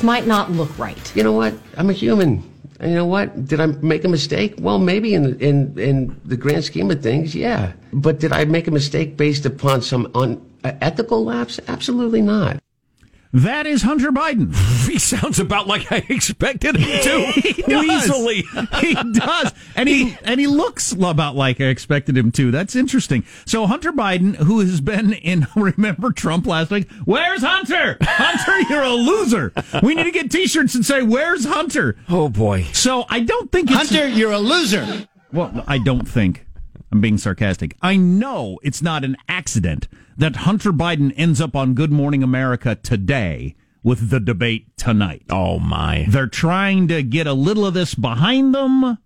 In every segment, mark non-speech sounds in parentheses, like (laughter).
this might not look right. You know what? I'm a human. You know what? Did I make a mistake? Well, maybe in in in the grand scheme of things, yeah. But did I make a mistake based upon some unethical lapse? Absolutely not. That is Hunter Biden. (laughs) he sounds about like I expected him to. (laughs) he does. Easily. he does. And he and he looks about like I expected him to. That's interesting. So Hunter Biden, who has been in (laughs) remember Trump last week, where's Hunter? Hunter, you're a loser. We need to get t-shirts and say, Where's Hunter? Oh boy. So I don't think it's Hunter, you're a loser. Well, I don't think. I'm being sarcastic. I know it's not an accident that Hunter Biden ends up on Good Morning America today with the debate tonight. Oh my. They're trying to get a little of this behind them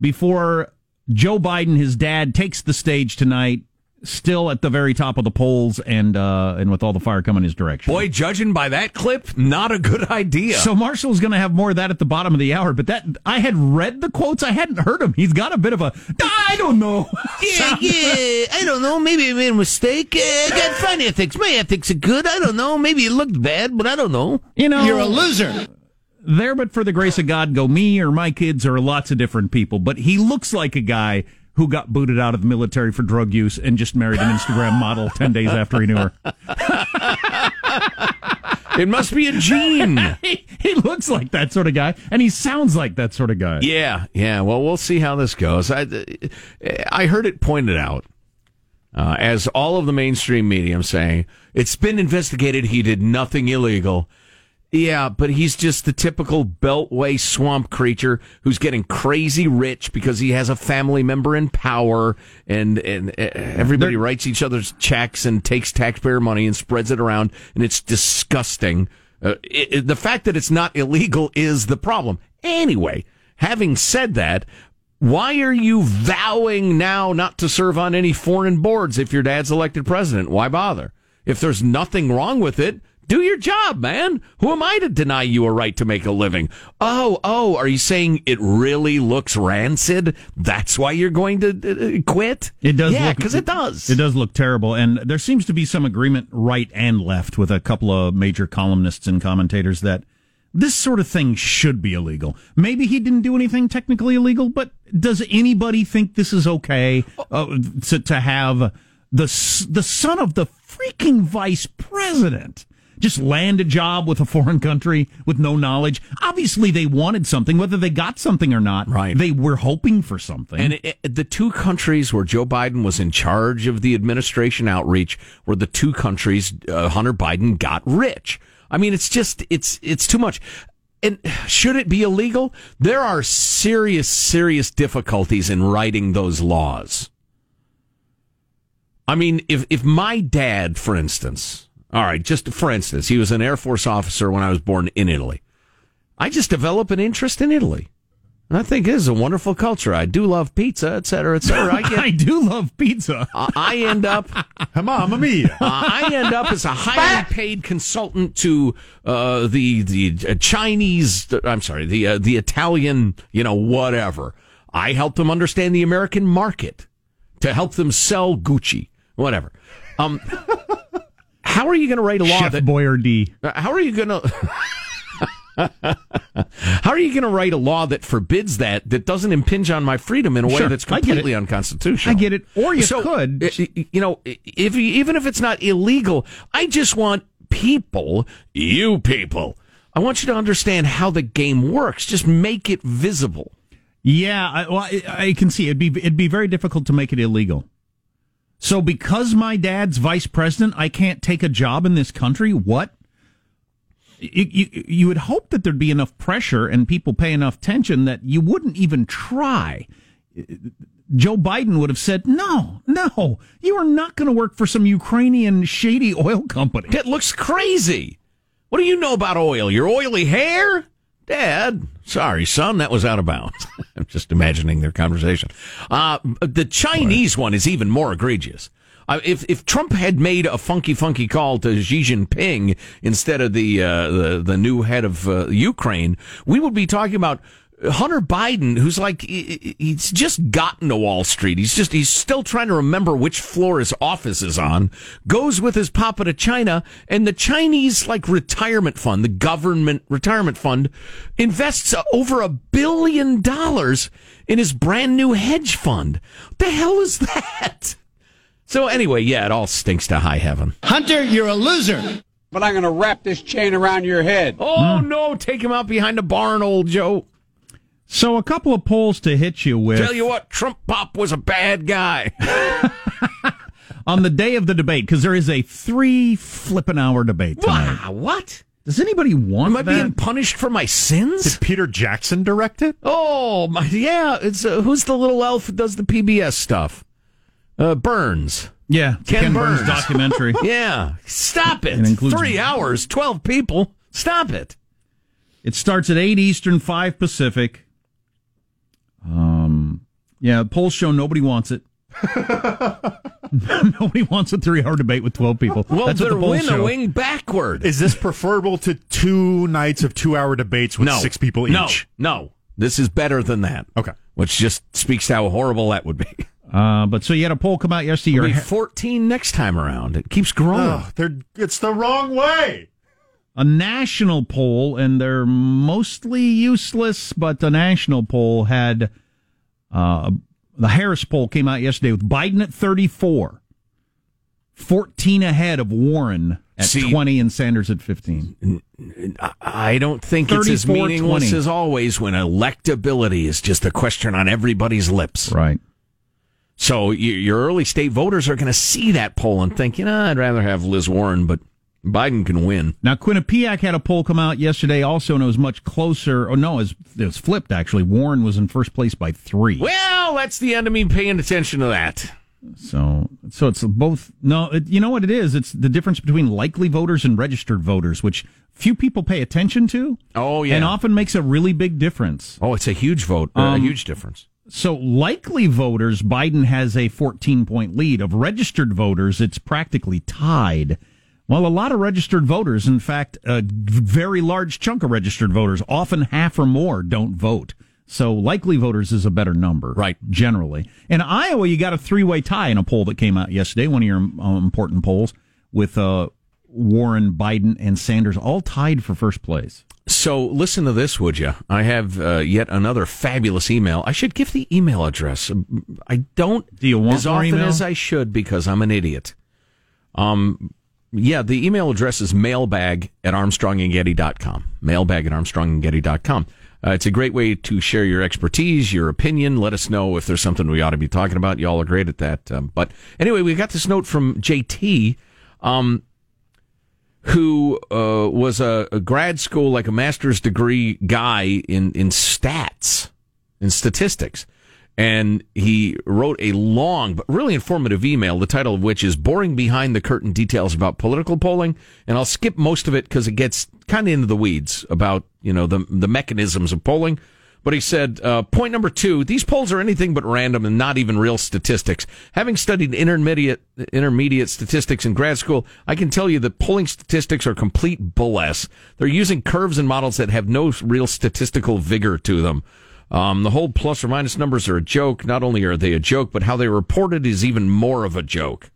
before Joe Biden, his dad, takes the stage tonight still at the very top of the polls and uh, and with all the fire coming his direction. Boy, judging by that clip, not a good idea. So Marshall's going to have more of that at the bottom of the hour. But that I had read the quotes, I hadn't heard him. He's got a bit of a I don't know. (laughs) Yeah, yeah. I don't know. Maybe I made a mistake. Uh, I got fine ethics. My ethics are good. I don't know. Maybe it looked bad, but I don't know. You know, you're a loser. There, but for the grace of God, go me or my kids or lots of different people. But he looks like a guy who got booted out of the military for drug use and just married an Instagram model 10 days after he knew her. (laughs) it must be a gene. (laughs) he, he, looks like that sort of guy, and he sounds like that sort of guy. Yeah, yeah. Well, we'll see how this goes. I, I heard it pointed out uh, as all of the mainstream media saying it's been investigated. He did nothing illegal. Yeah, but he's just the typical beltway swamp creature who's getting crazy rich because he has a family member in power, and and uh, everybody They're, writes each other's checks and takes taxpayer money and spreads it around, and it's disgusting. Uh, it, it, the fact that it's not illegal is the problem. Anyway, having said that, why are you vowing now not to serve on any foreign boards if your dad's elected president? Why bother? If there's nothing wrong with it, do your job, man. Who am I to deny you a right to make a living? Oh, oh, are you saying it really looks rancid? That's why you're going to uh, quit? It does. Yeah, because it does. It does look terrible, and there seems to be some agreement, right and left, with a couple of major columnists and commentators that this sort of thing should be illegal. Maybe he didn't do anything technically illegal, but does anybody think this is okay uh, to, to have the the son of the freaking vice president? Just land a job with a foreign country with no knowledge. Obviously, they wanted something, whether they got something or not. Right. They were hoping for something. And it, the two countries where Joe Biden was in charge of the administration outreach were the two countries uh, Hunter Biden got rich. I mean, it's just, it's, it's too much. And should it be illegal? There are serious, serious difficulties in writing those laws. I mean, if, if my dad, for instance, all right, just for instance, he was an Air Force officer when I was born in Italy. I just develop an interest in Italy. And I think it is a wonderful culture. I do love pizza, et cetera, et cetera. I, (laughs) get, I do love pizza. I end up, (laughs) mamma mia. (laughs) Uh, I end up as a highly paid consultant to uh, the the uh, Chinese. I'm sorry, the uh, the Italian, you know, whatever. I help them understand the American market to help them sell Gucci, whatever. Um, how are you going to write a law Chef that Boyardee? Uh, how are you going (laughs) to? How are you going to write a law that forbids that that doesn't impinge on my freedom in a way sure, that's completely unconstitutional? I get it. Or you so, could, uh, you know, if even if it's not illegal, I just want people, you people, I want you to understand how the game works. Just make it visible. Yeah, I, well, I, I can see it'd be it'd be very difficult to make it illegal. So because my dad's vice president, I can't take a job in this country? What? You, you, you would hope that there'd be enough pressure and people pay enough attention that you wouldn't even try. Joe Biden would have said, no, no, you are not going to work for some Ukrainian shady oil company. It looks crazy. What do you know about oil? Your oily hair? Dad, sorry, son, that was out of bounds. (laughs) I'm just imagining their conversation. Uh, the Chinese one is even more egregious. Uh, if if Trump had made a funky funky call to Xi Jinping instead of the uh, the the new head of uh, Ukraine, we would be talking about Hunter Biden, who's like, he's just gotten to Wall Street. He's just, he's still trying to remember which floor his office is on, goes with his papa to China, and the Chinese, like, retirement fund, the government retirement fund, invests uh, over a billion dollars in his brand new hedge fund. What the hell is that? So anyway, yeah, it all stinks to high heaven. Hunter, you're a loser. but I'm going to wrap this chain around your head. Oh no, take him out behind the barn, old Joe. So a couple of polls to hit you with. Tell you what, Trump Pop was a bad guy. (laughs) on the day of the debate, because there is a three flipping hour debate tonight. wow, what? Does anybody want Am I that? being punished for my sins? Did Peter Jackson direct it? Oh my, yeah. It's uh, who's the little elf who does the PBS stuff? Uh, Burns. yeah, Ken Ken, Burns, Burns. documentary. (laughs) Yeah, stop it. It includes- Three hours, twelve people. Stop it. It starts at eight Eastern, five Pacific. Um, yeah, polls show nobody wants it. (laughs) nobody wants a three hour debate with twelve people. Well, That's what they're the polls show. backward. Is this preferable to two nights of two hour debates with no, six people each? No, no. This is better than that. Okay. Which just speaks to how horrible that would be. Uh, but so you had a poll come out yesterday. It'll be 14 next time around. It keeps growing. Ugh, they're, it's the wrong way. A national poll, and they're mostly useless, but the national poll had uh, the Harris poll came out yesterday with Biden at 34, 14 ahead of Warren at See- 20, and Sanders at 15. I- don't think it's as 34-20. meaningless as always when electability is just a question on everybody's lips. Right. So your early state voters are going to see that poll and think, you know, I'd rather have Liz Warren, but Biden can win. Now, Quinnipiac had a poll come out yesterday also, and it was much closer. Oh, no, it was, it was flipped, actually. Warren was in first place by three. Well, that's the end of me paying attention to that. So, so it's both. No, it, you know what it is? It's the difference between likely voters and registered voters, which few people pay attention to. Oh, yeah. and often makes a really big difference. Oh, it's a huge vote, uh, a Um, huge difference. So, likely voters, Biden has a 14 point lead. Of registered voters, it's practically tied. Well, a lot of registered voters, in fact, a very large chunk of registered voters, often half or more, don't vote. So, likely voters is a better number. Right. Generally. In Iowa, you got a three way tie in a poll that came out yesterday, one of your uh, important polls, with uh, Warren, Biden, and Sanders all tied for first place. So listen to this, would you? I have uh, yet another fabulous email. I should give the email address. I don't Do you want as often email? as I should because I'm an idiot. Um, yeah, the email address is mailbag at armstrongandgetty.com. Mailbag at armstrongandgetty.com. Uh, it's a great way to share your expertise, your opinion. Let us know if there's something we ought to be talking about. Y'all are great at that. Um, but anyway, we got this note from JT. Um, who uh, was a, a grad school, like a master's degree guy in, in stats, in statistics. And he wrote a long but really informative email, the title of which is Boring Behind the Curtain Details About Political Polling. And I'll skip most of it because it gets kind of into the weeds about, you know, the, the mechanisms of polling. But he said, uh, point number two, these polls are anything but random and not even real statistics. Having studied intermediate, intermediate statistics in grad school, I can tell you that polling statistics are complete bull ass. They're using curves and models that have no real statistical vigor to them. Um, the whole plus or minus numbers are a joke. Not only are they a joke, but how they report it is even more of a joke.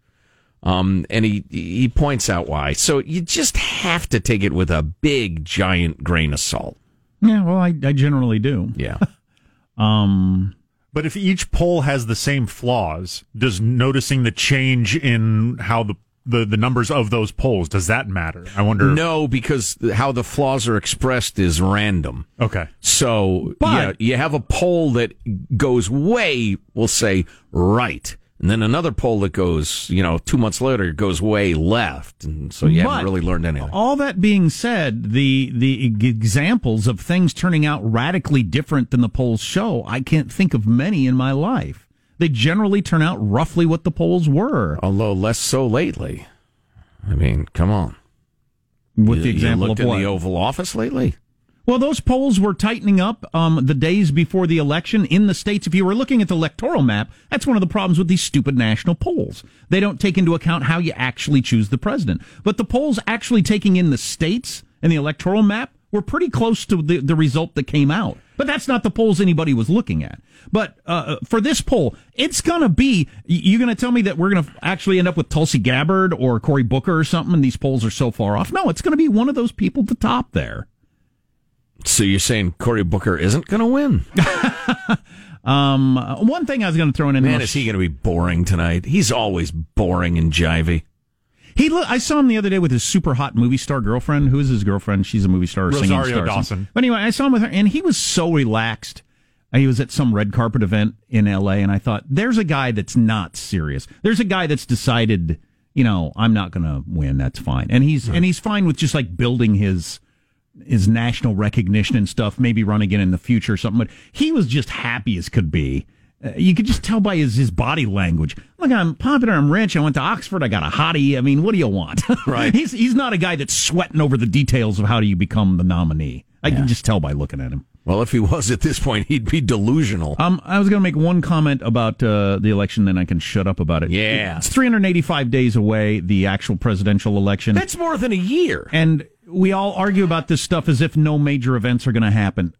Um, and he he points out why. So you just have to take it with a big, giant grain of salt. Yeah, well, I, I generally do. Yeah. (laughs) Um, But if each poll has the same flaws, does noticing the change in how the the, the numbers of those polls does that matter? I wonder. No, because how the flaws are expressed is random. Okay. So But- yeah, you have a poll that goes way, we'll say, right. And then another poll that goes, you know, two months later goes way left. And so you But- haven't really learned anything. All that being said, the the examples of things turning out radically different than the polls show, I can't think of many in my life. They generally turn out roughly what the polls were. Although less so lately. I mean, come on. With You- the example you looked of in the Oval Office lately? Well, those polls were tightening up um, the days before the election in the states. If you were looking at the electoral map, that's one of the problems with these stupid national polls. They don't take into account how you actually choose the president. But the polls actually taking in the states and the electoral map were pretty close to the, the result that came out. But that's not the polls anybody was looking at. But uh, for this poll, it's going to be. You're going to tell me that we're going to actually end up with Tulsi Gabbard or Cory Booker or something, and these polls are so far off? No, it's going to be one of those people at the top there. So you're saying Cory Booker isn't going to win? (laughs) Um, one thing I was going to throw in. Man, is he going to be boring tonight? He's always boring and jivey. He, look, I saw him the other day with his super hot movie star girlfriend. Who is his girlfriend? She's a movie star, singing Rosario star. Dawson. But anyway, I saw him with her, and he was so relaxed. He was at some red carpet event in L.A., and I thought, there's a guy that's not serious. There's a guy that's decided, you know, I'm not going to win. That's fine, and he's and he's fine with just like building his his national recognition and stuff. Maybe run again in the future or something. But he was just happy as could be. Uh, you could just tell by his, his body language. Look, I'm popular. I'm rich. I went to Oxford. I got a hottie. I mean, what do you want? (laughs) Right. he's he's not a guy that's sweating over the details of how do you become the nominee. I can just tell by looking at him. Well, if he was at this point, he'd be delusional. Um, I was going to make one comment about uh, the election, then I can shut up about it. Yeah. it's 385 days away, the actual presidential election, That's more than a year. and we all argue about this stuff as if no major events are going to happen.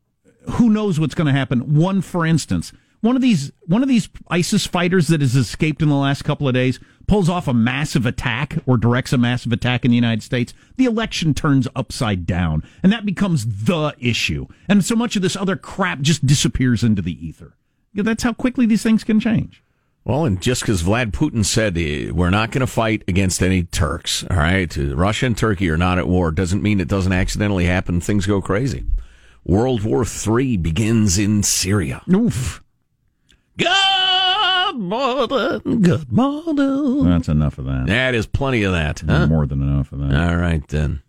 Who knows what's going to happen? One, for instance, one of these one of these ISIS fighters that has escaped in the last couple of days pulls off a massive attack or directs a massive attack in the United States. The election turns upside down, and that becomes the issue. And so much of this other crap just disappears into the ether. That's how quickly these things can change. Well, and just because Vlad Putin said eh, we're not going to fight against any Turks, all right? Russia and Turkey are not at war doesn't mean it doesn't accidentally happen. Things go crazy. World War III begins in Syria. Oof. Good morning, good morning. That's enough of that. That is plenty of that. Huh? More than enough of that. All right then.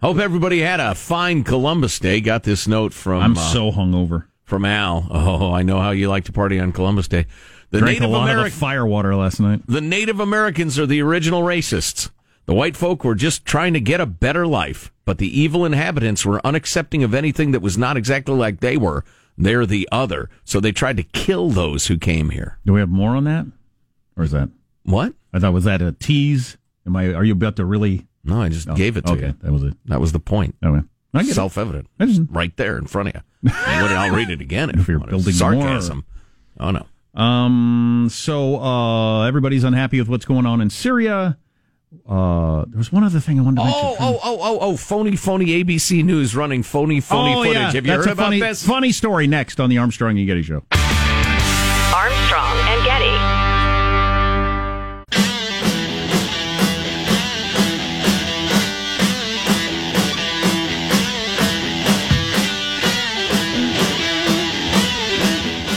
Hope everybody had a fine Columbus Day. Got this note from I'm uh, so hungover. from Al. Oh, I know how you like to party on Columbus Day. The Drank Native a lot Ameri- of last night. the Native Americans are the original racists. The white folk were just trying to get a better life, but the evil inhabitants were unaccepting of anything that was not exactly like they were. They're the other, so they tried to kill those who came here. Do we have more on that, or is that? What? I thought was that a tease? Am I? Are you about to really? No, I just gave it to okay, you. that was it. That was the point. Okay, I get. Self-evident, I just- right there in front of you. And I'll read it again if, (laughs) If you're building sarcasm. Oh no. Um. So uh, everybody's unhappy with what's going on in Syria. Uh, there was one other thing I wanted to mention. Oh, oh, oh, oh, oh! Phony, phony ABC News running phony, phony Oh, footage. yeah. Have you That's heard a about funny, this? Funny story next on the Armstrong and Getty Show. Armstrong and Getty.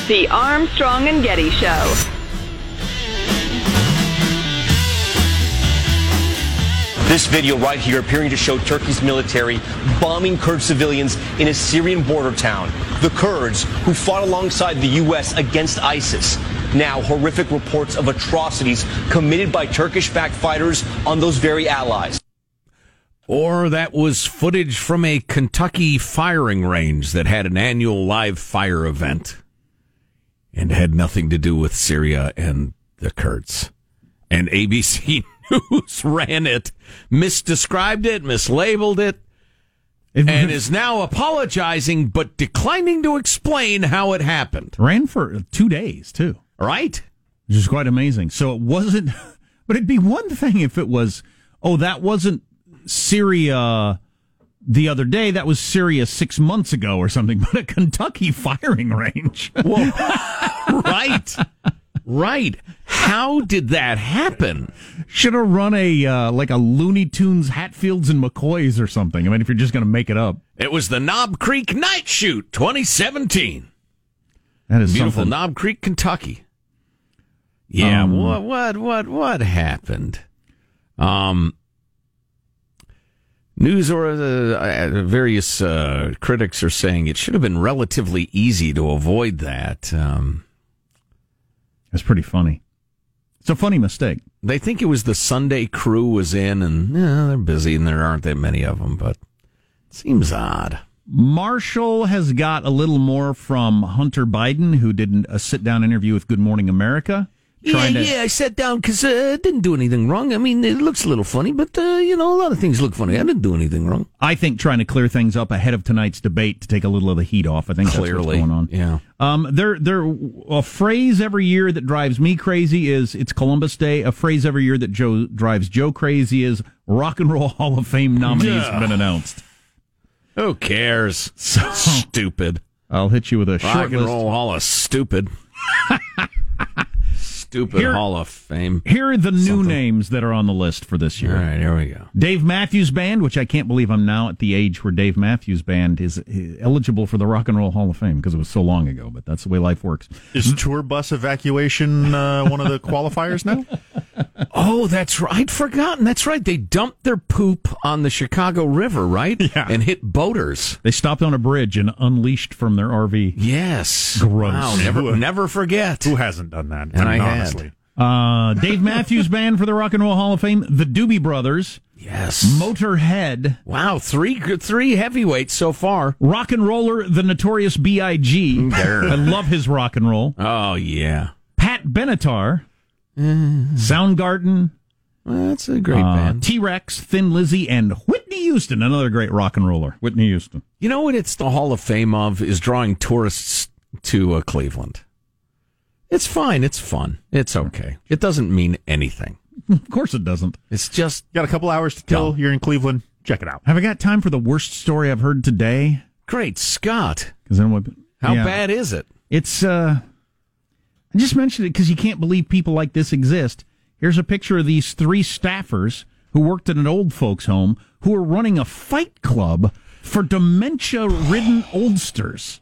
The Armstrong and Getty Show. This video right here appearing to show Turkey's military bombing Kurd civilians in a Syrian border town. The Kurds who fought alongside the U.S. against ISIS. Now, horrific reports of atrocities committed by Turkish backed fighters on those very allies. Or that was footage from a Kentucky firing range that had an annual live fire event and had nothing to do with Syria and the Kurds. And ABC News (laughs) ran it, misdescribed it, mislabeled it, and is now apologizing but declining to explain how it happened. ran for uh, two days too. Right? which is quite amazing. So it wasn't, (laughs) but it'd be one thing if it was, oh, that wasn't Syria the other day. That was Syria six months ago or something, (laughs) but a Kentucky firing range. Well, Right. right. How did that happen? Should have run a, uh, like a Looney Tunes Hatfields and McCoys or something. I mean, if you're just going to make it up, It was the Knob Creek Night Shoot 2017. that is Beautiful something. Knob Creek, Kentucky. Yeah, Um, what what what what happened? Um News or uh, uh, various uh, critics are saying it should have been relatively easy to avoid that. Um, That's pretty funny. It's a funny mistake. they think it was the Sunday crew was in, and yeah, they're busy, and there aren't that many of them. But it seems odd. Marshall has got a little more from Hunter Biden, who did a sit down interview with Good Morning America. Yeah, to yeah, I sat down because uh, I didn't do anything wrong. I mean, it looks a little funny, but, uh, you know, a lot of things look funny. I didn't do anything wrong. I think trying to clear things up ahead of tonight's debate to take a little of the heat off. I think that's what's Clearly, going on. yeah. Um, there, there, a phrase every year that drives me crazy is it's Columbus Day. A phrase every year that Joe drives Joe crazy is Rock and Roll Hall of Fame nominees have been announced. Who cares? So Stupid. I'll hit you with a short Rock and list. Roll Hall of Stupid. (laughs) Stupid Here- Hall of Fame. Here are the new names that are on the list for this year. right, here we go. Dave Matthews Band, which I can't believe I'm now at the age where Dave Matthews Band is uh, eligible for the Rock and Roll Hall of Fame because it was so long ago, but that's the way life works. Is tour bus evacuation uh, one of the qualifiers now? (laughs) Oh, that's right. I'd forgotten. That's right. They dumped their poop on the Chicago River, right? Yeah. And hit boaters. They stopped on a bridge and unleashed from their RV. Yes. Gross. Wow, never, never forget. Who hasn't done that? And I mean, I had. Uh, Dave Matthews Band for the Rock and Roll Hall of Fame, the Doobie Brothers, Yes. Motorhead, Wow, three three heavyweights so far. Rock and Roller, the Notorious B.I.G. I love his rock and roll. Oh yeah, Pat Benatar, Soundgarden, well, that's a great uh, band. T Rex, Thin Lizzy, and Whitney Houston, another great rock and roller. Whitney Houston. You know what? It's the Hall of Fame of is drawing tourists to uh, Cleveland. It's fine. It's fun. It's okay. It doesn't mean anything. Of course it doesn't. It's just Got a couple hours to kill. Yeah. You're in Cleveland. Check it out. Have I got time for the worst story I've heard today? great Scott. Because then what? How yeah. bad is it? It's uh I just mentioned it because you can't believe people like this exist. Here's a picture of these three staffers who worked at an old folks home who are running a fight club for dementia ridden oldsters.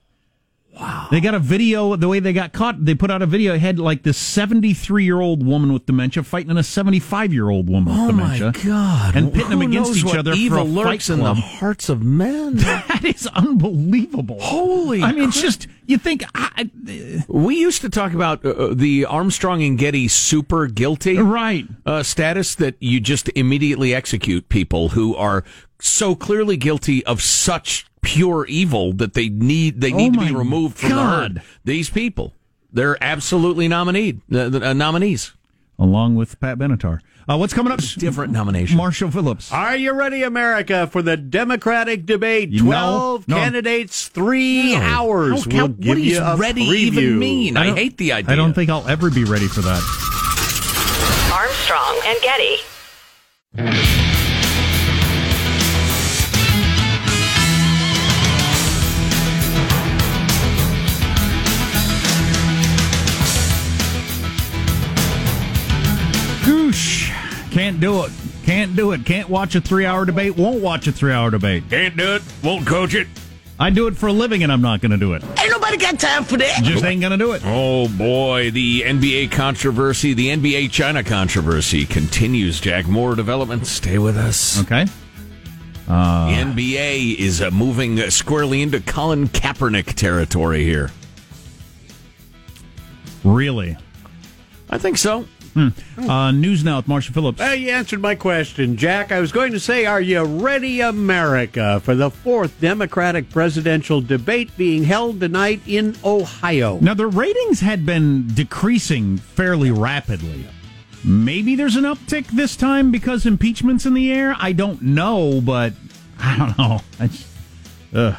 Wow. They got a video, the way they got caught, they put out a video, had like this 73 year old woman with dementia fighting a 75 year old woman with Oh dementia. my God! And pitting them against each other Evil for a fight lurks in the hearts of men. (laughs) That is unbelievable. Holy I mean, it's just, you think, I, I- we used to talk about uh, the Armstrong and Getty super guilty right. uh, status that you just immediately execute people who are so clearly guilty of such pure evil that they need they Oh need to be removed from God. the herd. These people, they're absolutely nominee uh, uh, nominees. Along with Pat Benatar. Uh, what's coming up? Different nomination. Marshall Phillips. Are you ready, America, for the Democratic debate? No, Twelve no. candidates, three hours. How- we'll how- give what you does ready preview. even mean? I, don't- hate the idea. I don't think I'll ever be ready for that. Armstrong and Getty. Can't do it. Can't do it. Can't watch a three hour debate. Won't watch a three hour debate. Can't do it. Won't coach it. I do it for a living and I'm not going to do it. Ain't nobody got time for that. Just ain't going to do it. Oh boy, the NBA controversy, the NBA China controversy continues. Jack Moore development. Stay with us. Okay. the NBA is uh, moving uh, squarely into Colin Kaepernick territory here. Really? I think so. Uh, news now with Marshall Phillips. You answered my question, Jack. I was going to say, are you ready, America, for the fourth Democratic presidential debate being held tonight in Ohio? Now, the ratings had been decreasing fairly rapidly. Maybe there's an uptick this time because impeachment's in the air. I don't know, but I don't know. (laughs) I just, ugh.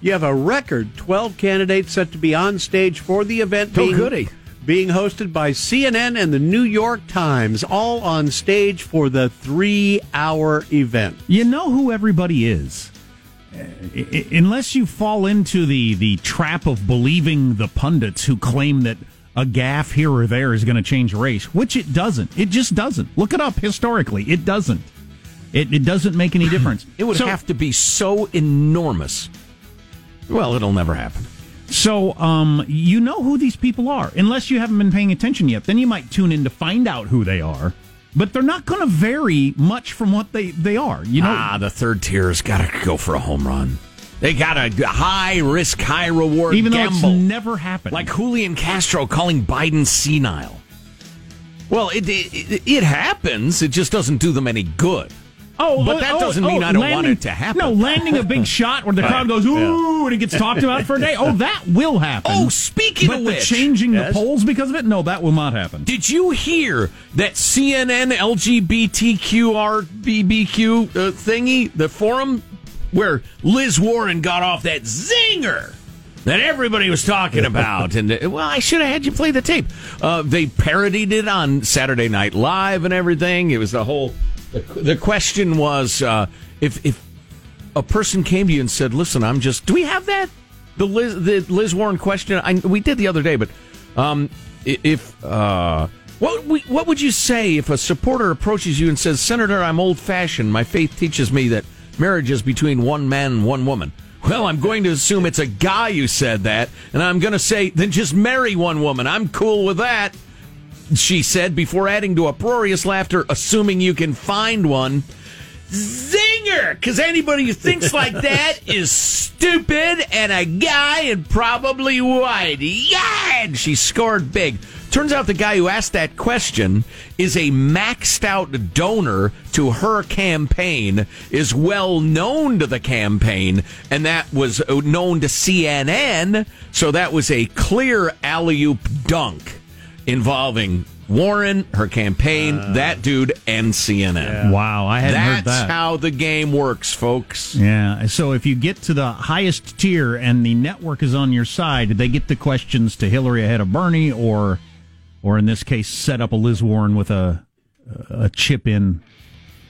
You have a record 12 candidates set to be on stage for the event. Oh, being, goody. Being hosted by CNN and the New York Times, all on stage for the three hour event. You know who everybody is. Uh, I- I- unless you fall into the, the trap of believing the pundits who claim that a gaff here or there is going to change race, which it doesn't. It just doesn't. Look it up historically. It doesn't. It, it doesn't make any difference. (clears throat) It would So- have to be so enormous. Well, it'll never happen. So, um, you know who these people are, unless you haven't been paying attention yet. Then you might tune in to find out who they are. But they're not going to vary much from what they, they are. You know, ah, the third tier's got to go for a home run. They got a high risk, high reward even though gamble. it's never happened. like Julian Castro calling Biden senile. Well, it, it it happens. It just doesn't do them any good. Oh, but that oh, doesn't mean oh, I don't landing, want it to happen. No, landing a big (laughs) shot where the crowd goes ooh and it gets talked about for a day. (laughs) Oh, that will happen. Oh, speaking but of which- changing Yes. the polls because of it, no, that will not happen. Did you hear that CNN LGBTQRBBQ uh, thingy, the forum where Liz Warren got off that zinger that everybody was talking (laughs) about? and uh, well, I should have had you play the tape. Uh, they parodied it on Saturday Night Live and everything. It was the whole. The, the question was uh, if if a person came to you and said, "Listen, I'm just." Do we have that? The Liz, the Liz Warren question. I, we did the other day, but um, if uh, what what would you say if a supporter approaches you and says, "Senator, I'm old-fashioned. My faith teaches me that marriage is between one man and one woman." Well, I'm going to assume it's a guy who said that, and I'm going to say, then just marry one woman. I'm cool with that she said before adding to uproarious laughter, assuming you can find one. Zinger! Because anybody who thinks (laughs) like that is stupid and a guy and probably white. Yeah! And she scored big. Turns out the guy who asked that question is a maxed out donor to her campaign, is well known to the campaign, and that was known to CNN. So that was a clear alley oop dunk involving Warren, her campaign, uh. that dude, and CNN. Wow, I hadn't That's heard that. That's how the game works, folks. Yeah. So if you get to the highest tier and the network is on your side, they get the questions to Hillary ahead of Bernie, or, or in this case, set up a Liz Warren with a a chip in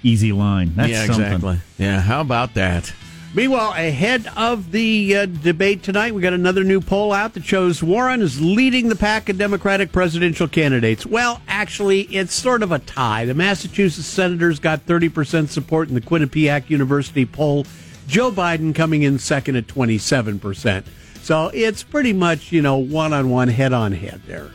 easy line. That's yeah, something. exactly. Yeah, how about that? Meanwhile, ahead of the uh, debate tonight, we got another new poll out that shows Warren is leading the pack of Democratic presidential candidates. Well, actually, it's sort of a tie. The Massachusetts senators got 30% support in the Quinnipiac University poll. Joe Biden coming in second at 27%. So it's pretty much, you know, one on one, head on head there.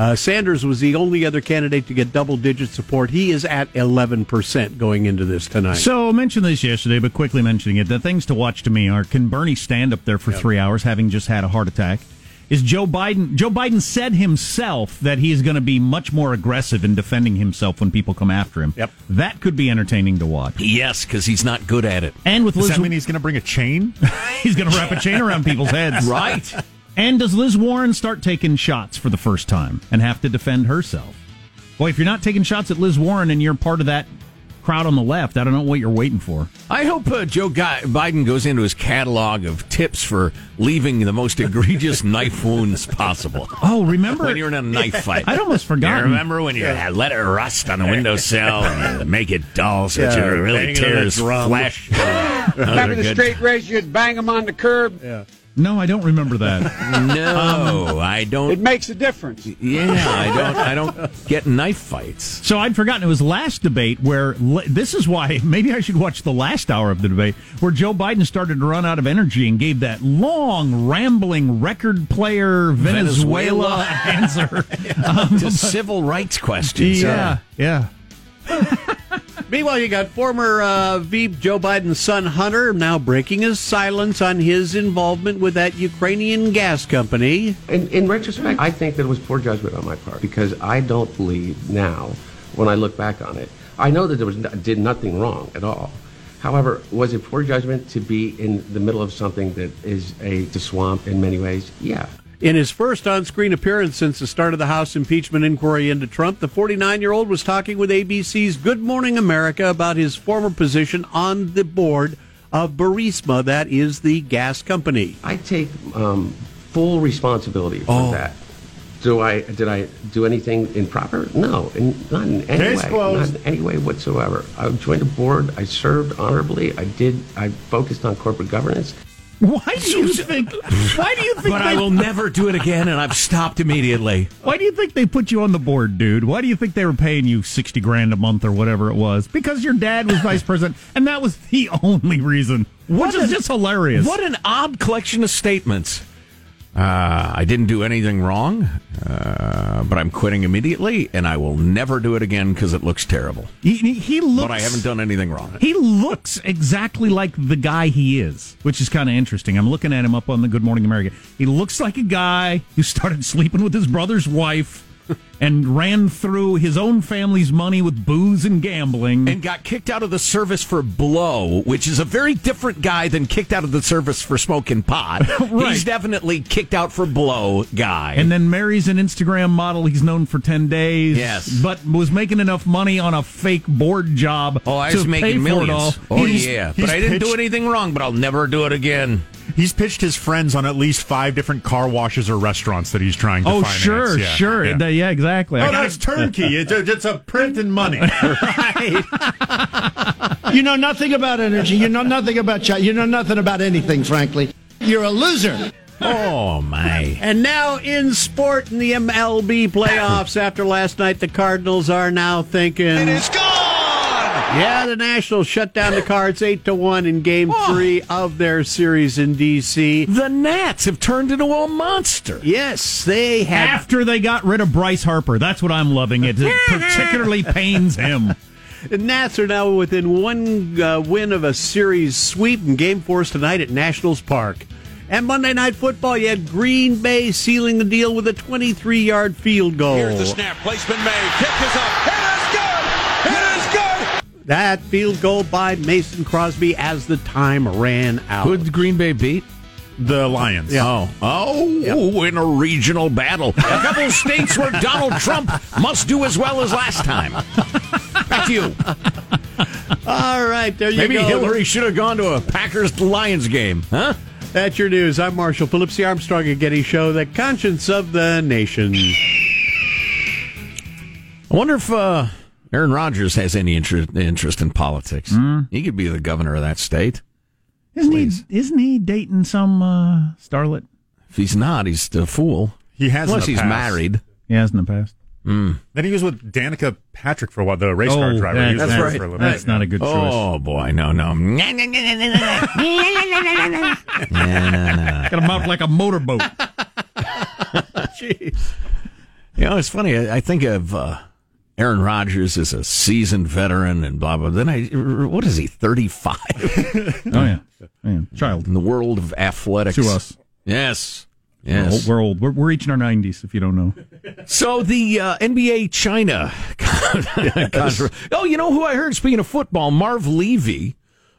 Uh, Sanders was the only other candidate to get double digit support. He is at 11% going into this tonight. So I mentioned this yesterday, but quickly mentioning it. The things to watch to me are: Can Bernie stand up there for three hours, having just had a heart attack? Is Joe Biden? Joe Biden said himself that he is going to be much more aggressive in defending himself when people come after him. Yep. that could be entertaining to watch. Yes, because he's not good at it. And with Does Liz, that mean he's going to bring a chain? (laughs) he's going to wrap a chain around people's heads, Right. And does Liz Warren start taking shots for the first time and have to defend herself? Boy, if you're not taking shots at Liz Warren and you're part of that crowd on the left, I don't know what you're waiting for. I hope uh, Joe Guy- Biden goes into his catalog of tips for leaving the most egregious (laughs) knife wounds possible. Oh, remember When you're in a knife fight. I'd almost forgotten. You remember when you had let it rust on the windowsill and make it dull so Yeah, it really banging on the tears drum. flesh? Those are Remember the good. straight razor, you'd bang them on the curb? No, I don't remember that. (laughs) No, um, I don't. It makes a difference. Yeah, I don't. I don't get knife fights. so I'd forgotten it was last debate where this is why (laughs) maybe I should watch the last hour of the debate where Joe Biden started to run out of energy and gave that long, rambling record player Venezuela, Venezuela. (laughs) answer. To um, civil rights questions. yeah, yeah. Meanwhile, you got former uh, Veep Joe Biden's son Hunter now breaking his silence on his involvement with that Ukrainian gas company. In, in retrospect, I think that it was poor judgment on my part because I don't believe now, when I look back on it, I know that there was did nothing wrong at all. However, was it poor judgment to be in the middle of something that is a swamp in many ways? Yeah. In his first on screen appearance since the start of the House impeachment inquiry into Trump, the 49 year old was talking with ABC's Good Morning America about his former position on the board of Burisma, that is the gas company. I take um, full responsibility for that. Do I did I do anything improper? No, in, not in any Case way, closed. not in any way whatsoever. I joined a board. I served honorably. I did. I focused on corporate governance. Why do you (laughs) think? Why do you think? But they, I will never do it again, and I've stopped immediately. Why do you think they put you on the board, dude? Why do you think they were paying you sixty grand a month or whatever it was? Because your dad was vice president, and that was the (laughs) only reason. Which is just hilarious. What an odd collection of statements. Uh, I didn't do anything wrong, uh, but I'm quitting immediately, and I will never do it again because it looks terrible. He, he, he looks. But I haven't done anything wrong. He looks exactly like the guy he is, which is kind of interesting. I'm looking at him up on the Good Morning America. He looks like a guy who started (laughs) sleeping with his brother's wife (laughs) and ran through his own family's money with booze and gambling. and got kicked out of the service for blow, which is a very different guy than kicked out of the service for smoking pot. (laughs) Right. He's definitely kicked out for blow guy. and then marries an Instagram model he's known for 10 days. Yes. But was making enough money on a fake board job. oh, I was making millions. Oh He's- yeah, he's but I didn't do anything wrong. But I'll never do it again. He's pitched his friends on at least five different car washes or restaurants that he's trying to Oh, finance. sure, Yeah, sure. yeah. Yeah, exactly. Oh, gotta- that's turnkey. (laughs) It's, it's a print and money. (laughs) Right. you know nothing about energy. You know nothing about China. You know nothing about anything, frankly. You're a loser. Oh my! And now in sport in the MLB playoffs after last night, the Cardinals are now thinking. It's gone! Yeah, the Nationals shut down the Cards 8 to 1 in game three of their series in D.C. The Nats have turned into a monster. Yes, they have. After they got rid of Bryce Harper, that's what I'm loving. It, it (laughs) particularly pains him. The Nats are now within one uh, win of a series sweep in game Four tonight at Nationals Park. And Monday Night Football, you had Green Bay sealing the deal with a 23 yard field goal. Here's the snap. Placement made. Kick is up. That field goal by Mason Crosby as the time ran out. Who did Green Bay beat? the Lions. Yeah. Oh, oh, in a regional battle, a couple of (laughs) states where Donald Trump must do as well as last time. Back to you. All right, there you Maybe go. Maybe Hillary should have gone to a Packers Lions game, huh? That's your news. I'm Marshall Phillips, the Armstrong and Getty Show, the conscience of the nation. I wonder if uh, Aaron Rodgers has any interest interest in politics. He could be the governor of that state. Isn't he, isn't he dating some uh, starlet? If he's not, he's a fool. He has in Unless the he's past. married. He has in the past. Then he was with Danica Patrick for a while, the race car Oh, driver. He was that's right. For a little That's bit. not a good choice. Oh boy, no, no. Got a mouth like a motorboat. (laughs) Jeez. You know, it's funny. I, I think of uh, Aaron Rodgers is a seasoned veteran and blah blah. Then I, what is he? Thirty five (laughs) Oh, yeah. yeah. Child. in the world of athletics. To us. yes, We're yes. old. We're old. We're, we're reaching our 90s, if you don't know. So the uh, NBA China. (laughs) controversy. oh, you know who I heard? Speaking of football, Marv Levy,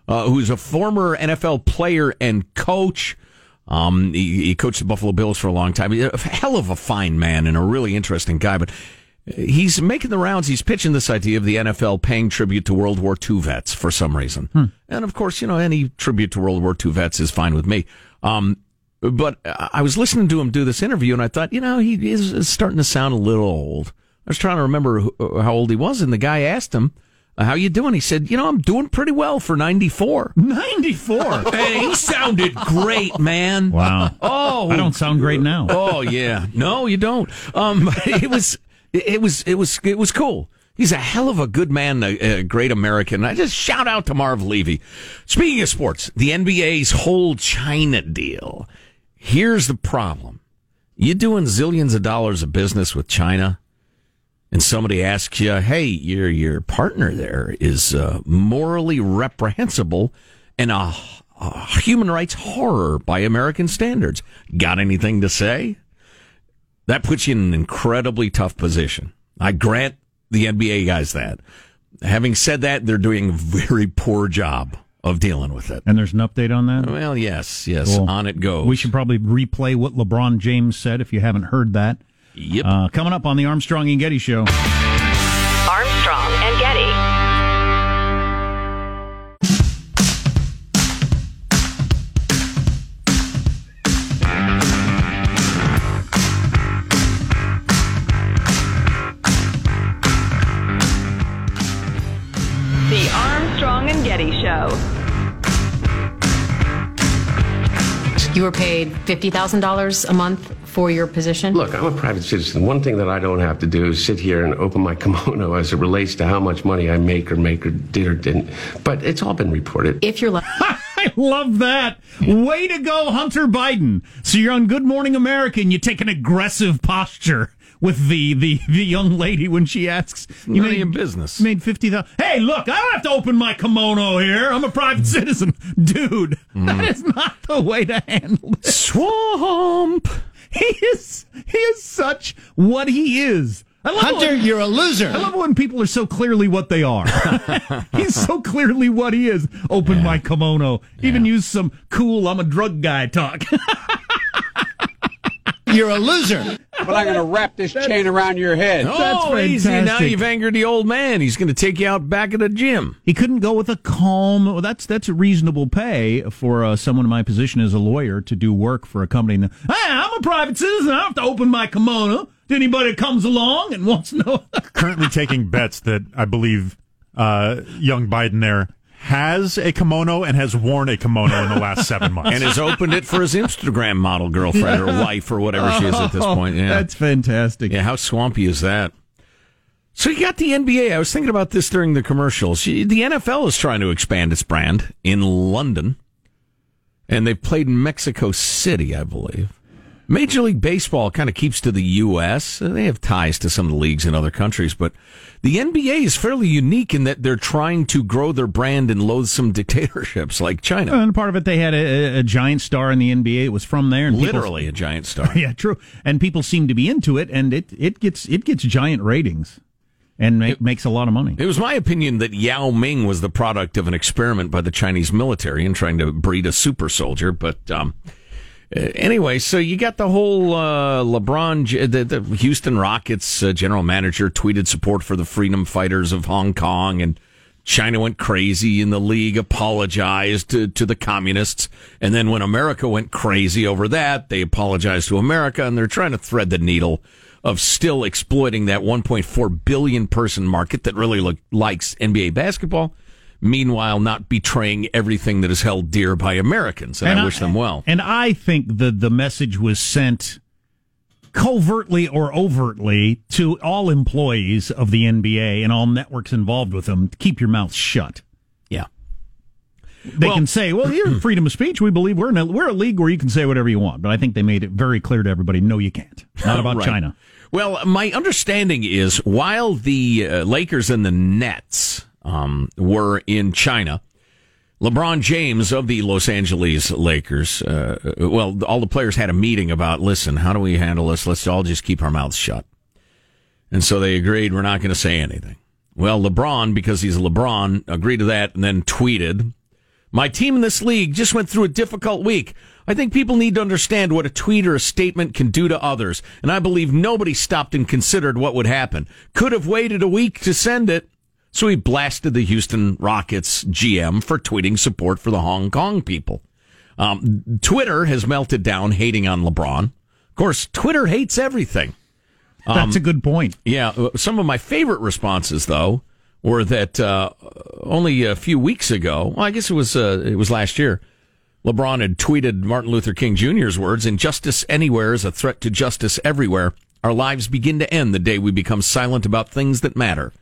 uh, who's a former NFL player and coach. Um, he, he coached the Buffalo Bills for a long time. He's a hell of a fine man and a really interesting guy. But he's making the rounds. He's pitching this idea of the NFL paying tribute to World War II vets for some reason. And of course, you know, any tribute to World War II vets is fine with me. Um, but I was listening to him do this interview, and I thought, you know, he is starting to sound a little old. I was trying to remember how old he was, and the guy asked him, "How you doing?" He said, "You know, I'm doing pretty well for 94." 94. (laughs) and (laughs) he sounded great, man. Wow. Oh, I don't sound great now. Oh yeah, no, you don't. Um, (laughs) it was, it was, it was, it was cool. He's a hell of a good man, a, a great American. I just shout out to Marv Levy. Speaking of sports, the NBA's whole China deal. Here's the problem: you're doing zillions of dollars of business with China, and somebody asks you, "Hey, your your partner there is uh, morally reprehensible and a, a human rights horror by American standards." Got anything to say? That puts you in an incredibly tough position. I grant the NBA guys that. Having said that, they're doing a very poor job of dealing with it. And there's an update on that? Well, yes, yes, Cool. on it goes. We should probably replay what LeBron James said if you haven't heard that. Yep. Uh, coming up on the Armstrong and Getty Show. You were paid $50,000 a month for your position? Look, I'm a private citizen. One thing that I don't have to do is sit here and open my (laughs) kimono as it relates to how much money I make or make or did or didn't. But it's all been reported. If you're left. (laughs) I love that. Way to go, Hunter Biden. So you're on Good Morning America and you take an aggressive posture with the, the, the young lady when she asks. Of your business. Made 50000 Hey, look, I don't have to open my kimono here. I'm a private (laughs) citizen. Dude, Mm. that is not the way to handle this. Swamp. he is he is such what he is. I love Hunter, when- you're a loser. I love when people are so clearly what they are. (laughs) (laughs) He's so clearly what he is. Open my kimono. Even use some cool I'm a drug guy talk. You're a loser. But I'm going to wrap this chain around your head. Oh, that's easy. Now you've angered the old man. He's going to take you out back at the gym. He couldn't go with a calm. Well, that's that's a reasonable pay for uh, someone in my position as a lawyer to do work for a company. Hey, I'm a private citizen. I don't have to open my kimono to anybody that comes along and wants to know. Currently taking bets that I believe uh, young Biden there has a kimono and has worn a kimono in the last seven months. And has opened it for his Instagram model girlfriend or (laughs) wife or whatever she is at this oh, point. Yeah. That's fantastic. Yeah, how swampy is that? So you got the NBA. I was thinking about this during the commercials. The NFL is trying to expand its brand in London, and they've played in Mexico City, I believe. Major League Baseball kind of keeps to the U.S. They have ties to some of the leagues in other countries, but the NBA is fairly unique in that they're trying to grow their brand in loathsome (laughs) dictatorships like China. And part of it, they had a, a giant star in the NBA. It was from there, and people- Literally a giant star. (laughs) yeah, true. And people seem to be into it, and it it gets it gets giant ratings, and make, makes a lot of money. It was my opinion that Yao Ming was the product of an experiment by the Chinese military in trying to breed a super soldier. But um, anyway, so you got the whole uh, LeBron, the, the Houston Rockets uh, general manager tweeted support for the freedom fighters of Hong Kong, and China went crazy, and the league apologized to, to the communists. And then when America went crazy over that, they apologized to America, and they're trying to thread the needle of still exploiting that 1.4 billion person market that really look, likes NBA basketball. Meanwhile, not betraying everything that is held dear by Americans, and, I wish them well. And I think the the message was sent covertly or overtly to all employees of the NBA and all networks involved with them. To keep your mouth shut. Yeah. They Well- can say, "Well, you're (clears throat) freedom of speech. We believe we're in a, we're a league where you can say whatever you want." But I think they made it very clear to everybody, "No, you can't." Not about (laughs) Right. China. Well, my understanding is while the uh, Lakers and the Nets um, were in China, LeBron James of the Los Angeles Lakers, uh, well, all the players had a meeting about, listen, how do we handle this? Let's all just keep our mouths shut. And so they agreed we're not going to say anything. Well, LeBron, because he's LeBron, agreed to that and then tweeted, my team in this league just went through a difficult week. I think people need to understand what a tweet or a statement can do to others, and I believe nobody stopped and considered what would happen. Could have waited a week to send it. So he blasted the Houston Rockets GM for tweeting support for the Hong Kong people. Um, Twitter has melted down hating on LeBron. Of course, Twitter hates everything. That's a good point. Yeah, uh, some of my favorite responses though were that uh, only a few weeks ago, well, I guess it was uh, it was last year. LeBron had tweeted Martin Luther King Jr.'s words: "Injustice anywhere is a threat to justice everywhere. Our lives begin to end the day we become silent about things that matter."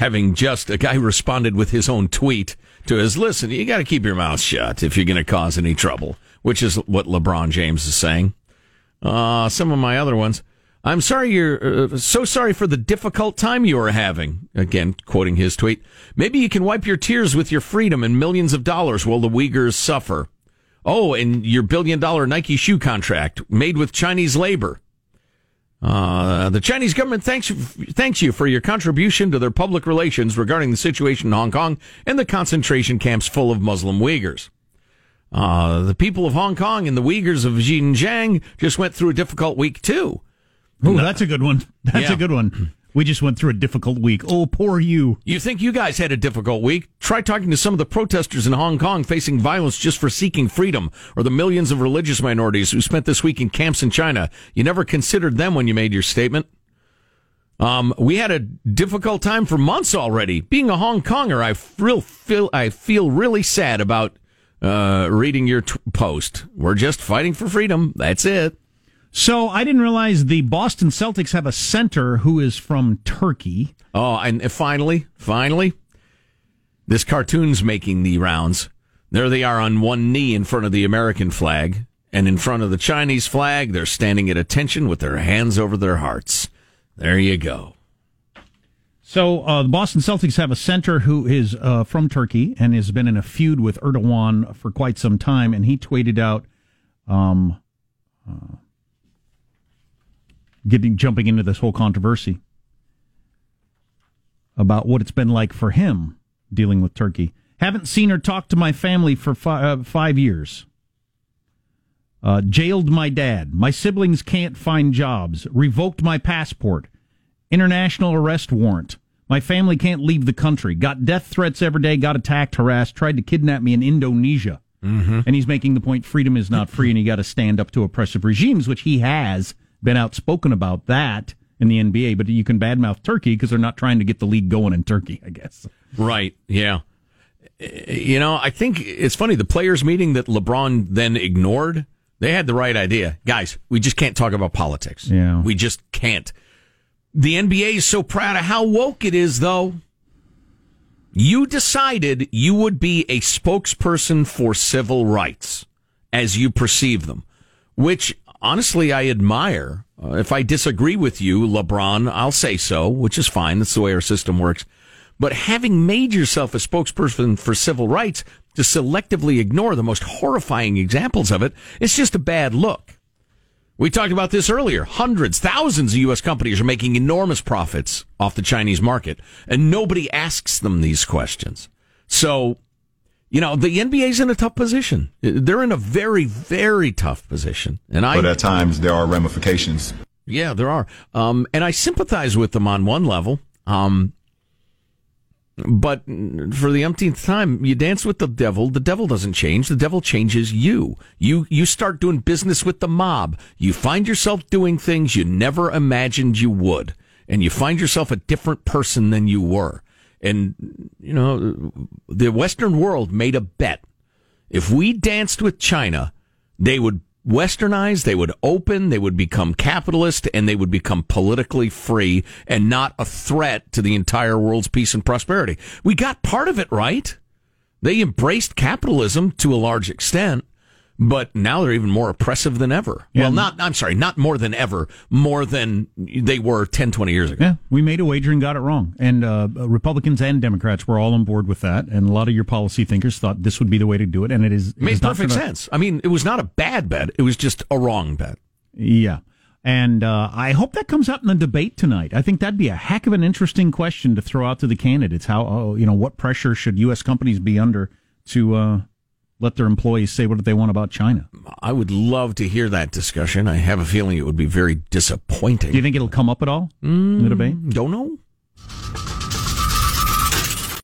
Having just a guy responded with his own tweet to his listen, you got to keep your mouth shut if you're going to cause any trouble, which is what LeBron James is saying. Uh, some of my other ones. I'm sorry you're uh, so sorry for the difficult time you are having. Again, quoting his tweet. Maybe you can wipe your tears with your freedom and millions of dollars while the Uyghurs suffer. Oh, and your billion dollar Nike shoe contract made with Chinese labor. Uh, the Chinese government thanks you, thanks you for your contribution to their public relations regarding the situation in Hong Kong and the concentration camps full of Muslim Uyghurs. Uh, the people of Hong Kong and the Uyghurs of Xinjiang just went through a difficult week too. Oh, that's a good one. That's Yeah. a good one. We just went through a difficult week. Oh, poor you. You think you guys had a difficult week? Try talking to some of the protesters in Hong Kong facing violence just for seeking freedom, or the millions of religious minorities who spent this week in camps in China. You never considered them when you made your statement. Um, we had a difficult time for months already. Being a Hong Konger, I feel I feel really sad about uh, reading your t- post. We're just fighting for freedom. That's it. So I didn't realize the Boston Celtics have a center who is from Turkey. Oh, and finally, finally, this cartoon's making the rounds. There they are on one knee in front of the American flag, and in front of the Chinese flag, they're standing at attention with their hands over their hearts. There you go. So uh, the Boston Celtics have a center who is uh, from Turkey and has been in a feud with Erdogan for quite some time. And he tweeted out, um, uh, getting jumping into this whole controversy about what it's been like for him dealing with Turkey. Haven't seen or talked to my family for fi- uh, five years. Uh, jailed my dad. My siblings can't find jobs. Revoked my passport. International arrest warrant. My family can't leave the country. Got death threats every day. Got attacked, harassed. Tried to kidnap me in Indonesia. Mm-hmm. And he's making the point freedom is not free and you got to stand up to oppressive regimes, which he has been outspoken about that in the NBA. But you can badmouth Turkey because they're not trying to get the league going in Turkey, I guess. Right. Yeah. You know, I think it's funny. The players' meeting that LeBron then ignored, they had the right idea. Guys, we just can't talk about politics. Yeah. We just can't. The NBA is so proud of how woke it is, though. You decided you would be a spokesperson for civil rights as you perceive them, which honestly I admire. Uh, if I disagree with you, LeBron, I'll say so, which is fine. That's the way our system works. But having made yourself a spokesperson for civil rights to selectively ignore the most horrifying examples of it, it's just a bad look. We talked about this earlier. Hundreds, thousands of U.S. companies are making enormous profits off the Chinese market, and nobody asks them these questions. So, you know, the NBA's in a tough position. They're in a very, very tough position. And I, But at times there are ramifications. yeah, there are. Um, and I sympathize with them on one level. Um, but for the umpteenth time, you dance with the devil. The devil doesn't change. The devil changes you. You you start doing business with the mob. You find yourself doing things you never imagined you would, and you find yourself a different person than you were. And you know, the Western world made a bet. If we danced with China, they would westernize, they would open, they would become capitalist, and they would become politically free and not a threat to the entire world's peace and prosperity. We got part of it right. They embraced capitalism to a large extent, but now they're even more oppressive than ever. Well, not, I'm sorry, not more than ever, more than they were 10, 20 years ago. Yeah, we made a wager and got it wrong. And uh, Republicans and Democrats were all on board with that. And a lot of your policy thinkers thought this would be the way to do it. And it is It made perfect gonna- sense. I mean, it was not a bad bet. It was just a wrong bet. Yeah. And uh, I hope that comes out in the debate tonight. I think that'd be a heck of an interesting question to throw out to the candidates. How, oh, you know, what pressure should U.S. companies be under to uh, let their employees say what they want about China? I would love to hear that discussion. I have a feeling it would be very disappointing. Do you think it'll come up at all mm, in the debate? Don't know.